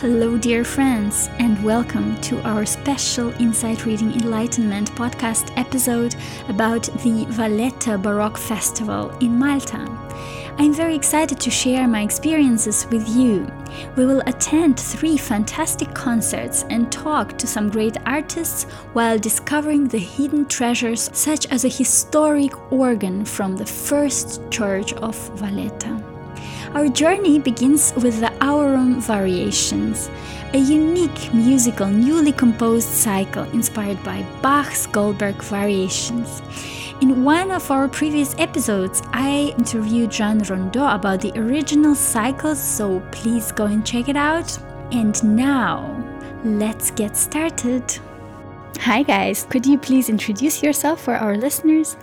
Hello, dear friends, and welcome to our special Insight Reading Enlightenment podcast episode about the Valletta Baroque Festival in Malta. I'm very excited to share my experiences with you. We will attend three fantastic concerts and talk to some great artists while discovering the hidden treasures, such as a historic organ from the first church of Valletta. Our journey begins with the Aurum Variations, a unique musical newly composed cycle inspired by Bach's Goldberg Variations. In one of our previous episodes, I interviewed Jean Rondeau about the original cycle, so please go and check it out. And now, let's get started. Hi, guys, could you please introduce yourself for our listeners?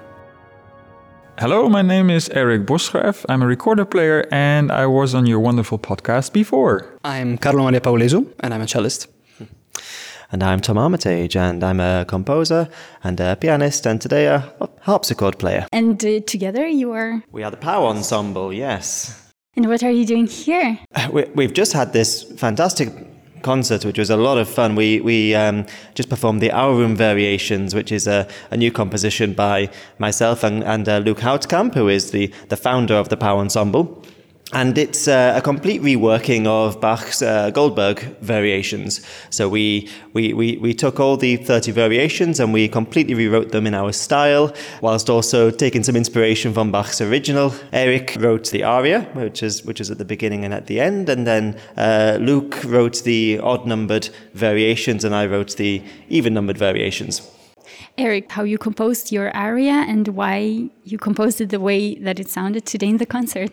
Hello, my name is Eric Bosgraaf. I'm a recorder player and I was on your wonderful podcast before. I'm Carlo Maria Paulesu and I'm a cellist. And I'm Tom Armitage and I'm a composer and a pianist and today a harpsichord player. And uh, together you are. We are the Power Ensemble, yes. And what are you doing here? We, we've just had this fantastic concert, which was a lot of fun. We we um, just performed the Aurum Variations, which is a, a new composition by myself and, and uh, Luc Houtkamp, who is the, the founder of the Power Ensemble. And it's uh, a complete reworking of Bach's uh, Goldberg variations. So we, we, we, we took all the 30 variations and we completely rewrote them in our style, whilst also taking some inspiration from Bach's original. Eric wrote the aria, which is, which is at the beginning and at the end, and then uh, Luc wrote the odd numbered variations, and I wrote the even numbered variations. Eric, how you composed your aria and why you composed it the way that it sounded today in the concert.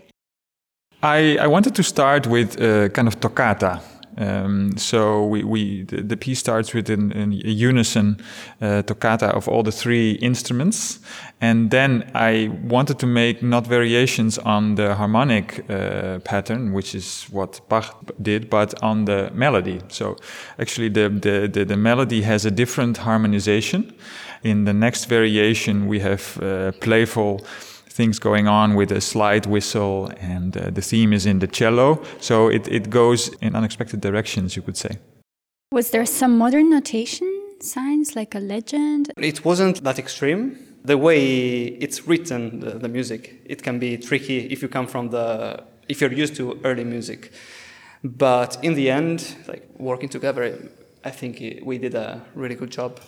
I, I wanted to start with a kind of toccata. Um, so we, we the, the, piece starts with an, an unison uh, toccata of all the three instruments, and then I wanted to make not variations on the harmonic uh, pattern, which is what Bach did, but on the melody. So actually, the, the, the, the melody has a different harmonization. In the next variation, we have uh, playful things going on with a slide whistle, and uh, the theme is in the cello. So it, it goes in unexpected directions, you could say. Was there some modern notation signs, like a legend? It wasn't that extreme. The way it's written, the, the music, it can be tricky if you come from the, if you're used to early music. But in the end, like working together, I think we did a really good job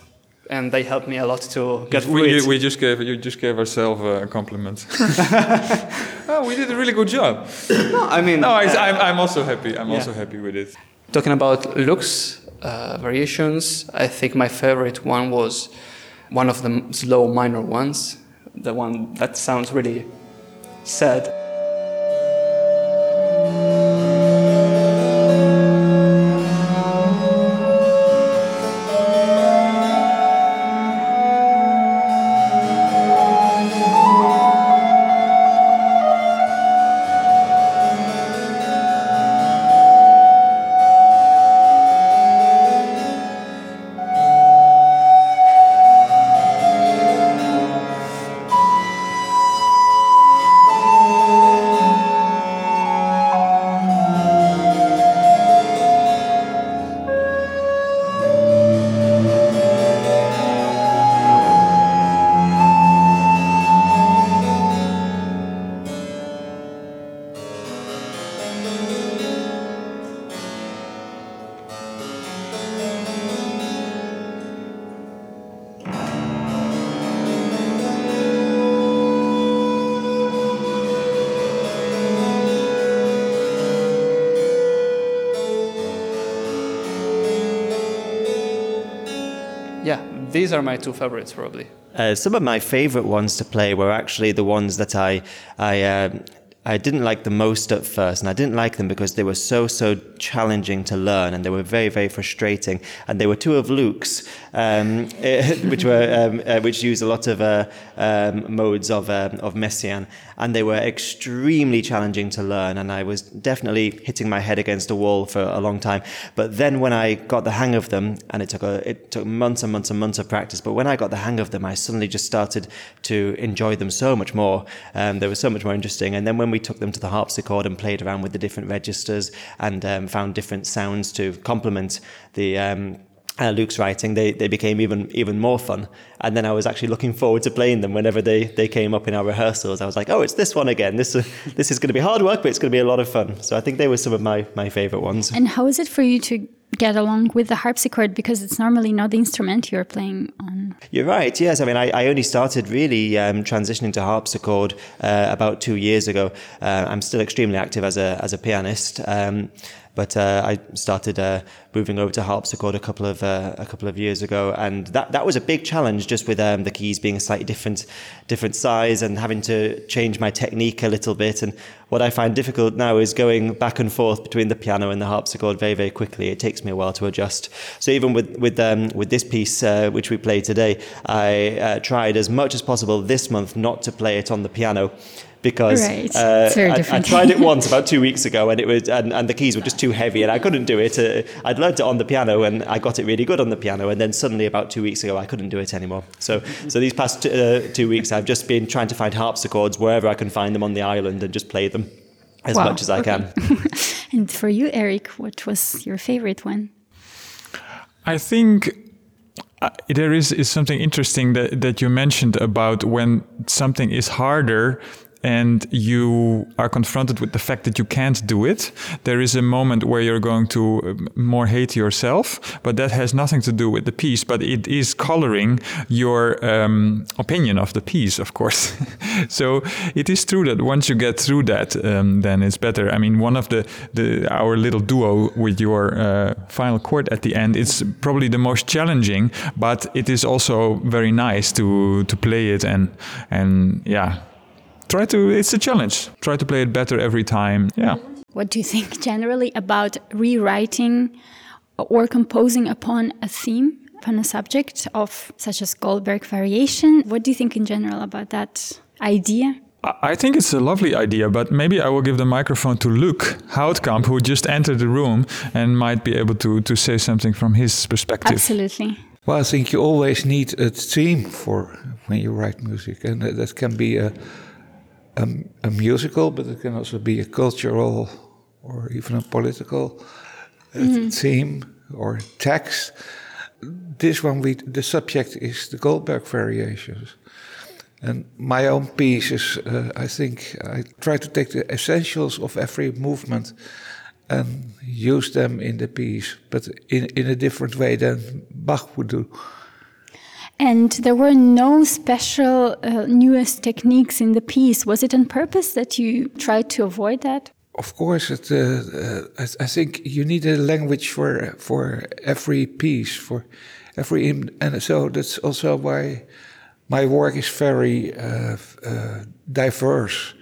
and they helped me a lot to get we, through it. We just gave you just gave ourselves a compliment. oh, we did a really good job. No, I mean, no, I, am I'm also happy. I'm yeah. also happy with it. Talking about looks uh, variations, I think my favorite one was one of the slow minor ones, the one that sounds really sad. These are my two favorites probably. Uh, some of my favorite ones to play were actually the ones that I I. Uh, I didn't like the most at first, and I didn't like them because they were so so challenging to learn, and they were very very frustrating. And they were two of Luc's, um, which were um, uh, which used a lot of uh, um, modes of uh, of Messiaen, and they were extremely challenging to learn. And I was definitely hitting my head against a wall for a long time. But then when I got the hang of them, and it took a, it took months and months and months of practice, but when I got the hang of them, I suddenly just started to enjoy them so much more. Um, they were so much more interesting. And then when we took them to the harpsichord and played around with the different registers and um, found different sounds to complement the um, uh, Luc's writing, they, they became even even more fun. And then I was actually looking forward to playing them whenever they, they came up in our rehearsals. I was like, oh, it's this one again. This uh, this is going to be hard work, but it's going to be a lot of fun. So I think they were some of my, my favorite ones. And how is it for you to get along with the harpsichord because it's normally not the instrument you're playing on. You're right. Yes, I mean, I, I only started really um, transitioning to harpsichord uh, about two years ago. Uh, I'm still extremely active as a as a pianist. Um, but uh, I started uh, moving over to harpsichord a couple of uh, a couple of years ago, and that that was a big challenge, just with um, the keys being a slightly different different size and having to change my technique a little bit. And what I find difficult now is going back and forth between the piano and the harpsichord very very quickly. It takes me a while to adjust. So even with with um, with this piece uh, which we played today, I uh, tried as much as possible this month not to play it on the piano because right. uh, I, I, tried it once about two weeks ago and it was and, and the keys were just too heavy and I couldn't do it. Uh, I'd learned it on the piano and I got it really good on the piano and then suddenly about two weeks ago I couldn't do it anymore. So so these past t- uh, two weeks I've just been trying to find harpsichords wherever I can find them on the island and just play them as wow. much as I okay. can. and for you, Eric, what was your favorite one? I think uh, there is, is something interesting that, that you mentioned about when something is harder and you are confronted with the fact that you can't do it, there is a moment where you're going to uh, more hate yourself, but that has nothing to do with the piece, but it is coloring your um, opinion of the piece, of course. so it is true that once you get through that, um, then it's better. I mean, one of the, the our little duo with your uh, final chord at the end, it's probably the most challenging, but it is also very nice to to play it and and yeah try to it's a challenge. Try to play it better every time. Yeah. What do you think generally about rewriting or composing upon a theme upon a subject of such as goldberg variation? What do you think in general about that idea? I think it's a lovely idea, but maybe I will give the microphone to Luc Houtkamp, who just entered the room and might be able to, to say something from his perspective. Absolutely. Well, I think you always need a theme for when you write music, and that can be a, a, a, musical, but it can also be a cultural or even a political uh, mm-hmm. theme or text. This one, we the subject is the Goldberg variations. And my own pieces, uh, I think I try to take the essentials of every movement and use them in the piece, but in, in a different way than Bach would do. And there were no special uh, newest techniques in the piece. Was it on purpose that you tried to avoid that? Of course, it, uh, uh, I, I, think you need a language for for every piece, for every, and so that's also why my work is very uh, uh, diverse.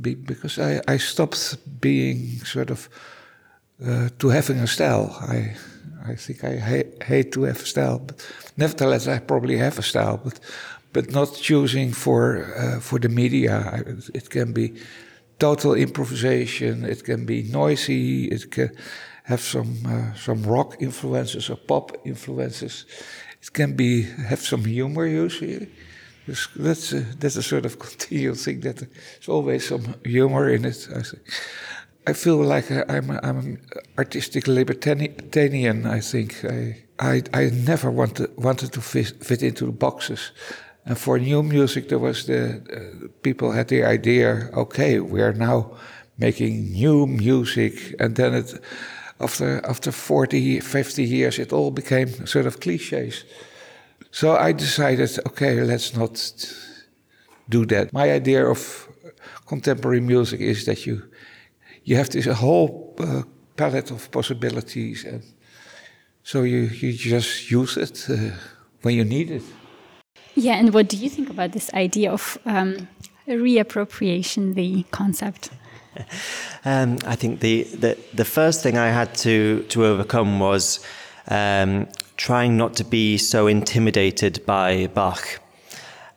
Be, because I, I stopped being sort of uh, to having a style. I I think I ha- hate to have a style, but nevertheless, I probably have a style, but but not choosing for uh, for the media. It can be total improvisation. It can be noisy. It can have some uh, some rock influences or pop influences. It can be have some humor usually. that's a, that's a sort of continual thing that there's always some humor in it. I think. I feel like I'm I'm an artistic libertarian. I think I I, I never wanted wanted to fit, fit into the boxes. And for new music, there was the uh, people had the idea. Okay, we are now making new music, and then it after after 40, 50 years, it all became sort of cliches. So I decided, okay, let's not do that. My idea of contemporary music is that you you have this whole uh, palette of possibilities, and so you you just use it uh, when you need it. Yeah, and what do you think about this idea of um, reappropriation, the concept? Um, I think the, the the first thing I had to to overcome was um, trying not to be so intimidated by Bach,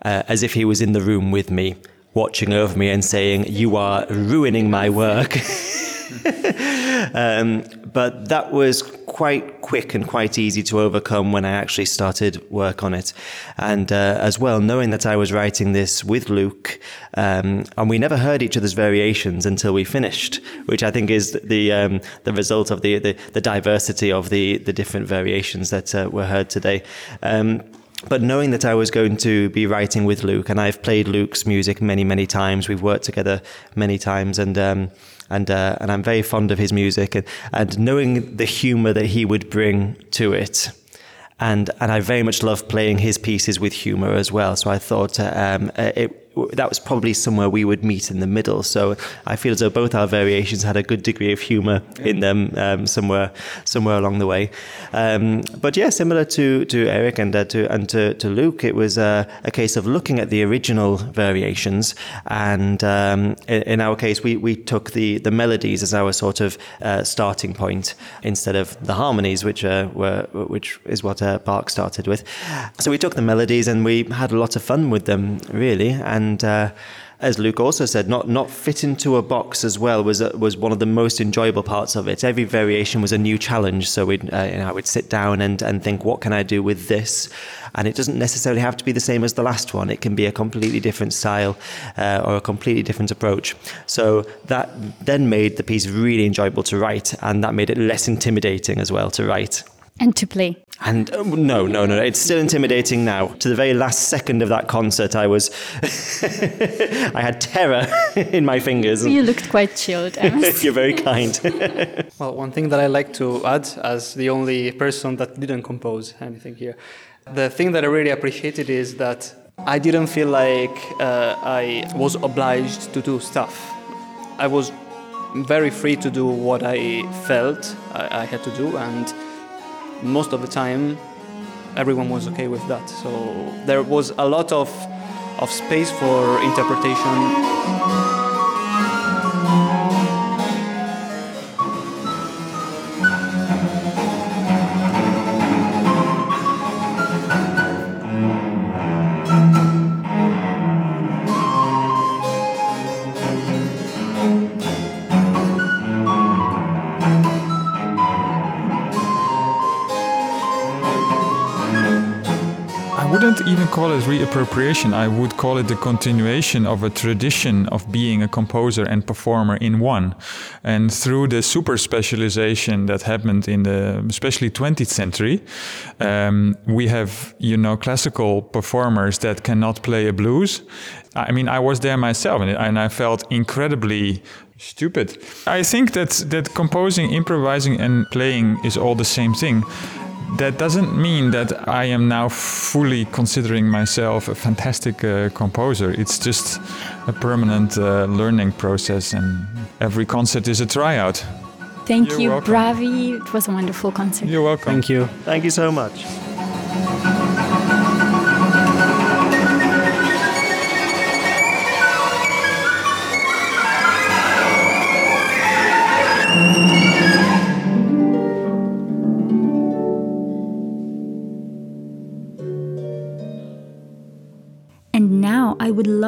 uh, as if he was in the room with me watching over me and saying, You are ruining my work. um, but that was quite quick and quite easy to overcome when I actually started work on it. And uh, as well, knowing that I was writing this with Luc, um, and we never heard each other's variations until we finished, which I think is the um, the result of the, the, the diversity of the the different variations that uh, were heard today. Um, but knowing that I was going to be writing with Luc, and I've played Luc's music many, many times. We've worked together many times, and um, and uh, and I'm very fond of his music, and, and knowing the humour that he would bring to it, and and I very much love playing his pieces with humour as well. So I thought uh, um, it that was probably somewhere we would meet in the middle. So I feel as though both our variations had a good degree of humour in them um, somewhere somewhere along the way. Um, but yeah, similar to to Eric and uh, to and to, to Luc, it was uh, a case of looking at the original variations, and um, in, in, our case, we we took the the melodies as our sort of uh, starting point instead of the harmonies, which uh, were which is what uh, Bach started with. So we took the melodies and we had a lot of fun with them, really, and and uh, as Luc also said, not not fit into a box as well was uh, was one of the most enjoyable parts of it. Every variation was a new challenge, so we'd, uh, you know, I would sit down and and think, what can I do with this? And it doesn't necessarily have to be the same as the last one. It can be a completely different style uh, or a completely different approach. So that then made the piece really enjoyable to write, and that made it less intimidating as well to write and to play. And uh, no, no, no, it's still intimidating now. To the very last second of that concert, I was, I had terror in my fingers. You looked quite chilled. You're very kind. well, one thing that I like to add, as the only person that didn't compose anything here, the thing that I really appreciated is that I didn't feel like uh, I was obliged to do stuff. I was very free to do what I felt I, I had to do, and most of the time everyone was okay with that. So there was a lot of, of space for interpretation. Even call it reappropriation. I would call it the continuation of a tradition of being a composer and performer in one. And through the super specialization that happened in the especially 20th century, um, we have you know classical performers that cannot play a blues. I mean, I was there myself, and, and I felt incredibly stupid. I think that that composing, improvising, and playing is all the same thing that doesn't mean that I am now fully considering myself a fantastic uh, composer. It's just a permanent uh, learning process, and every concert is a tryout. Thank You're you, welcome. Bravi. It was a wonderful concert. You're welcome. Thank you. Thank you so much.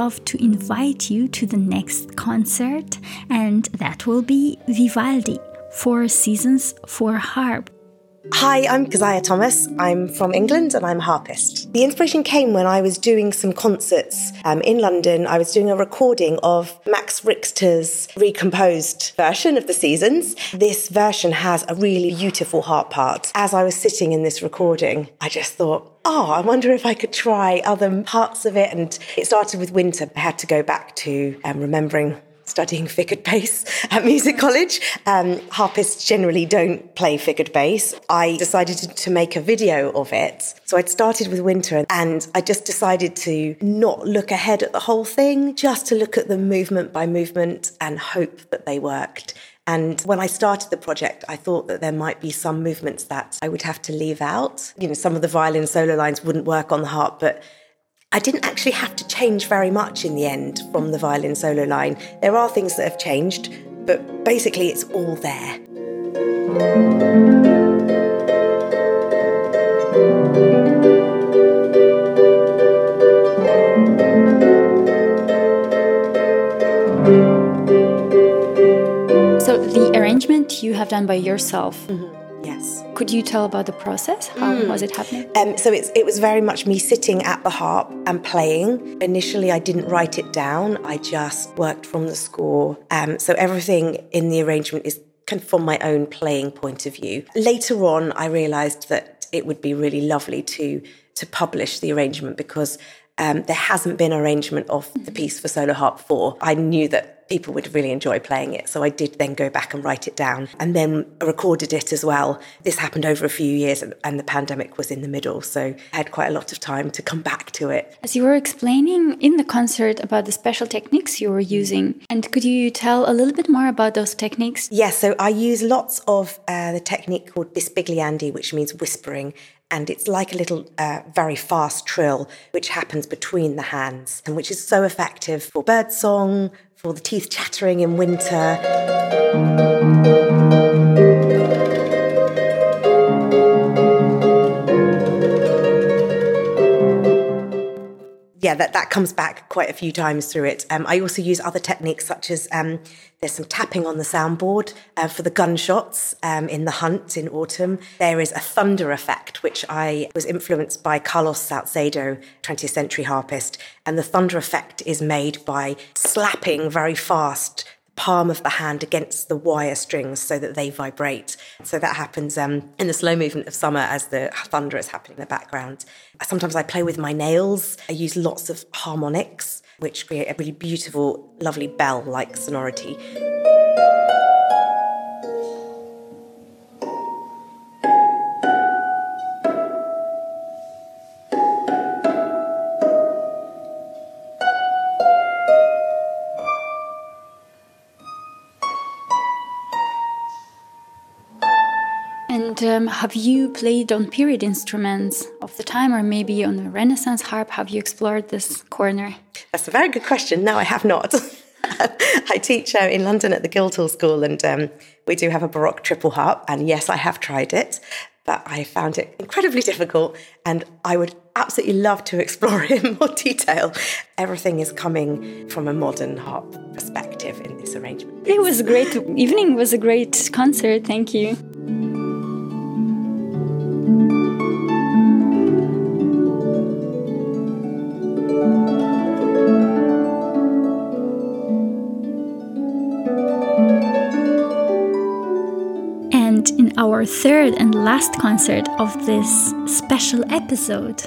Love to invite you to the next concert, and that will be Vivaldi, Four Seasons for Harp. Hi, I'm Keziah Thomas. I'm from England and I'm a harpist. The inspiration came when I was doing some concerts um, in London. I was doing a recording of Max Richter's recomposed version of The Seasons. This version has a really beautiful harp part. As I was sitting in this recording, I just thought, oh, I wonder if I could try other parts of it. And it started with winter. I had to go back to um, remembering studying figured bass at music college. Um, harpists generally don't play figured bass. I decided to, make a video of it. So I'd started with winter and I just decided to not look ahead at the whole thing, just to look at them movement by movement and hope that they worked. And when I started the project, I thought that there might be some movements that I would have to leave out. You know, some of the violin solo lines wouldn't work on the harp, but I didn't actually have to change very much in the end from the violin solo line. There are things that have changed, but basically it's all there. So the arrangement you have done by yourself. Mm-hmm. Could you tell about the process? How mm. was it happening? Um, so it's, it was very much me sitting at the harp and playing. Initially, I didn't write it down, I just worked from the score. Um, so everything in the arrangement is kind of from my own playing point of view. Later on, I realised that it would be really lovely to to publish the arrangement because um, there hasn't been arrangement of the piece for solo harp four. I knew that people would really enjoy playing it. So I did then go back and write it down and then recorded it as well. This happened over a few years and the pandemic was in the middle. So I had quite a lot of time to come back to it. As you were explaining in the concert about the special techniques you were using, and could you tell a little bit more about those techniques? Yes, so I use lots of uh, the technique called bisbigliandi, which means whispering and it's like a little uh, very fast trill which happens between the hands and which is so effective for birdsong for the teeth chattering in winter yeah, that, that comes back quite a few times through it. Um, I also use other techniques such as um, there's some tapping on the soundboard uh, for the gunshots um, in The Hunt in autumn. There is a thunder effect, which I was influenced by Carlos Salzedo, 20th century harpist. And the thunder effect is made by slapping very fast palm of the hand against the wire strings so that they vibrate. So that happens um, in the slow movement of summer as the thunder is happening in the background. Sometimes I play with my nails. I use lots of harmonics, which create a really beautiful, lovely bell like sonority. Um, have you played on period instruments of the time, or maybe on a Renaissance harp? Have you explored this corner? That's a very good question. No, I have not. I teach uh, in London at the Guildhall School, and um, we do have a Baroque triple harp. And yes, I have tried it, but I found it incredibly difficult. And I would absolutely love to explore it in more detail. Everything is coming from a modern harp perspective in this arrangement. It was a great evening. It was a great concert. Thank you. Our third and last concert of this special episode.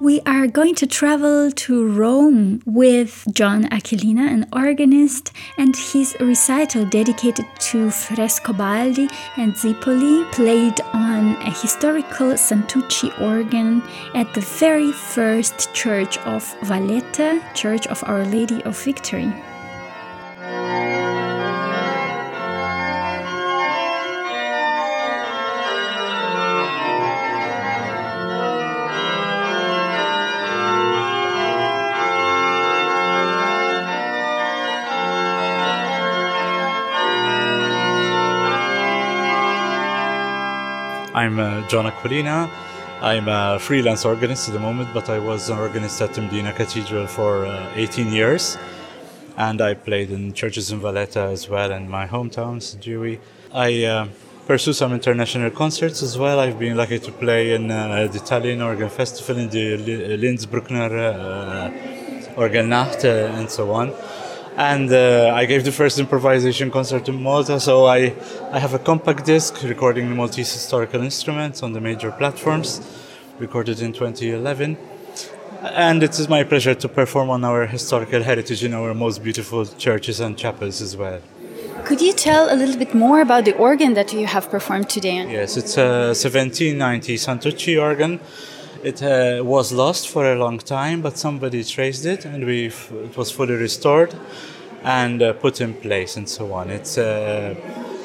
We are going to travel to Rome with John Aquilina, an organist, and his recital dedicated to Frescobaldi and Zipoli, played on a historical Santucci organ at the very first church of Valletta, Church of Our Lady of Victory. I'm uh, John Aquilina. I'm a freelance organist at the moment, but I was an organist at Mdina Cathedral for uh, 18 years. And I played in churches in Valletta as well, in my hometown, Dewey. I uh, pursue some international concerts as well. I've been lucky to play in uh, the Italian Organ Festival, in the Linz-Bruckner uh, Organ Nacht, uh, and so on and uh, I gave the first improvisation concert in Malta. So I, I have a compact disc recording the Maltese historical instruments on the major platforms, recorded in 2011. And it is my pleasure to perform on our historical heritage in our most beautiful churches and chapels as well. Could you tell a little bit more about the organ that you have performed today? Yes, it's a 1790 Santucci organ it uh, was lost for a long time, but somebody traced it, and we it was fully restored and uh, put in place, and so on. It's uh,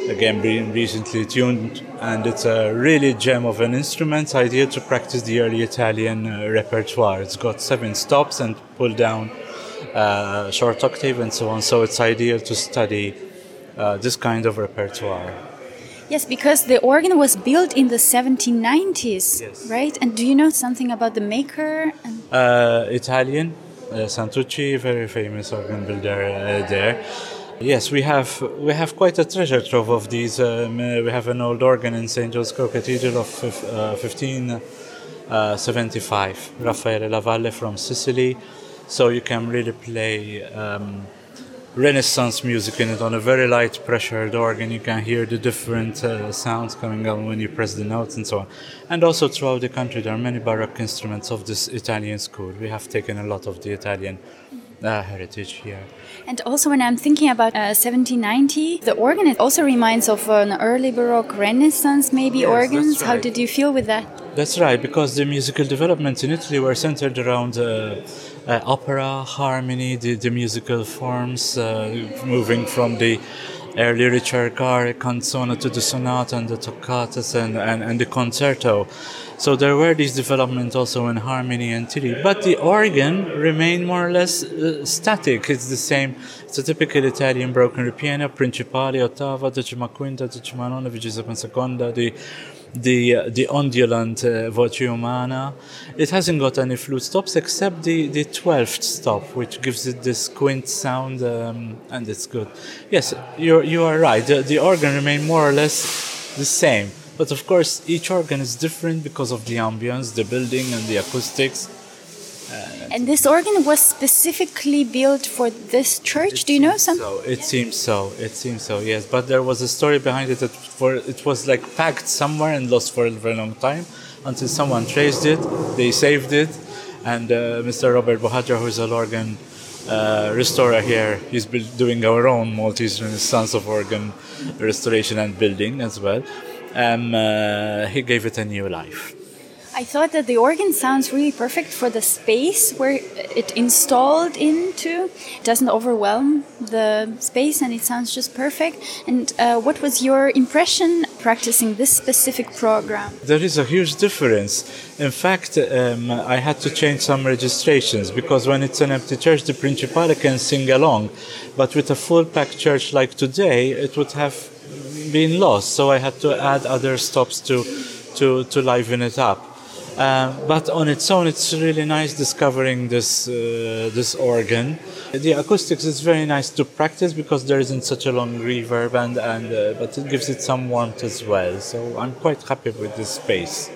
again being recently tuned, and it's a really gem of an instrument. Ideal to practice the early Italian uh, repertoire. It's got seven stops and pull down, uh, short octave, and so on. So it's ideal to study uh, this kind of repertoire. Yes, because the organ was built in the 1790s, yes. right? And do you know something about the maker? Uh, Italian, uh, Santucci, very famous organ builder uh, there. Yes, we have we have quite a treasure trove of these. Um, uh, we have an old organ in St. John's Cathedral of uh, 1575, Raffaele Lavalle from Sicily. So you can really play um, Renaissance music in it on a very light pressured organ. You can hear the different uh, sounds coming out when you press the notes and so on. And also throughout the country, there are many Baroque instruments of this Italian school. We have taken a lot of the Italian uh, heritage here. And also, when I'm thinking about uh, 1790, the organ it also reminds of an early Baroque Renaissance, maybe Yes, organs. that's How did you feel with that? That's right, because the musical developments in Italy were centered around uh, uh, opera, harmony, the, the musical forms, uh, moving from the early Ricercare canzona to the sonata and the toccatas and, and, and the concerto. So there were these developments also in harmony and tiri, but the organ remained more or less uh, static. It's the same. It's a typical Italian broken ripieno, principale, ottava, decima quinta, decima nona, vigesima seconda, the the uh, the ondulant uh, voce umana. It hasn't got any flute stops except the the twelfth stop, which gives it this quint sound, um, and it's good. Yes, you're you are right. The, the organ remained more or less the same, but of course each organ is different because of the ambience, the building, and the acoustics. And this organ was specifically built for this church. Do you know something? So it seems so. It seems so. Yes, but there was a story behind it that for it was like packed somewhere and lost for a very long time until someone traced it. They saved it, and uh, Mr. Robert Bohadra, who is an organ uh, restorer here, he's doing our own Maltese Renaissance of organ restoration and building as well. Um, uh, he gave it a new life. I thought that the organ sounds really perfect for the space where it installed into. It doesn't overwhelm the space and it sounds just perfect. And uh, what was your impression practicing this specific program? There is a huge difference. In fact, um, I had to change some registrations because when it's an empty church, the Principale can sing along. But with a full packed church like today, it would have been lost. So I had to add other stops to, to, to liven it up. Uh, but on its own, it's really nice discovering this uh, this organ. The acoustics is very nice to practice because there isn't such a long reverb, and, and uh, but it gives it some warmth as well. So I'm quite happy with this space.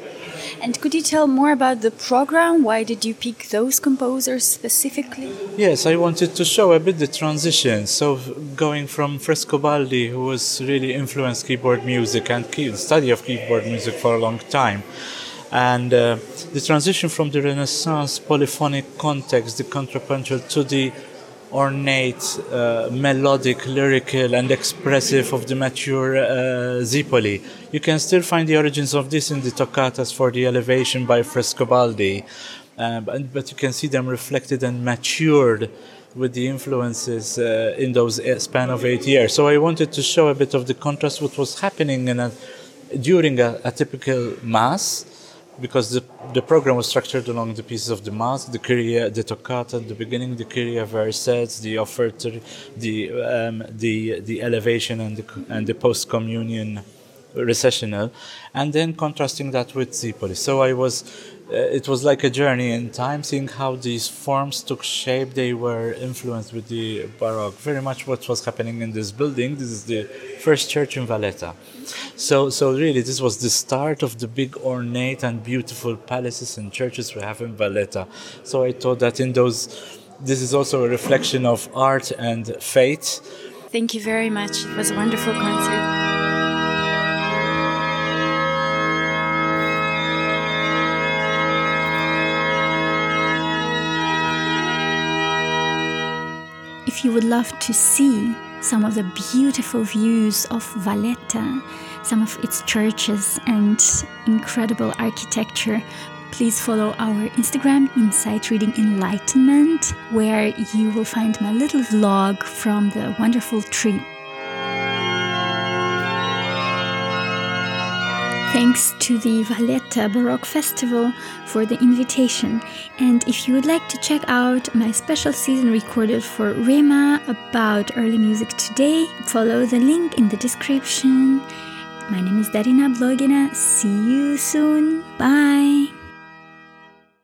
And could you tell more about the program? Why did you pick those composers specifically? Yes, I wanted to show a bit the transition. So going from Frescobaldi, who was really influenced keyboard music and key, study of keyboard music for a long time, and uh, the transition from the Renaissance polyphonic context, the contrapuntal, to the ornate, uh, melodic, lyrical, and expressive of the mature uh, Zipoli. You can still find the origins of this in the toccatas for the elevation by Frescobaldi, uh, but, but you can see them reflected and matured with the influences uh, in those uh, span of eight years. So I wanted to show a bit of the contrast what was happening in a, during a, a typical mass because the, the program was structured along the pieces of the mass, the Kyrie, the toccata at the beginning, the Kyrie versets, the offertory, the um, the the elevation and the and the post communion recessional, and then contrasting that with Zipoli. So I was, Uh, it was like a journey in time, seeing how these forms took shape. They were influenced with the Baroque, very much what was happening in this building. This is the first church in Valletta. So, so really, this was the start of the big ornate and beautiful palaces and churches we have in Valletta. So I thought that in those, this is also a reflection of art and faith. Thank you very much. It was a wonderful concert. If you would love to see some of the beautiful views of Valletta, some of its churches and incredible architecture, please follow our Instagram, Insight Reading Enlightenment, where you will find my little vlog from the wonderful tree. Thanks to the Valletta Baroque Festival for the invitation. And if you would like to check out my special season recorded for REMA about early music today, follow the link in the description. My name is Darina Ablogina. See you soon. Bye.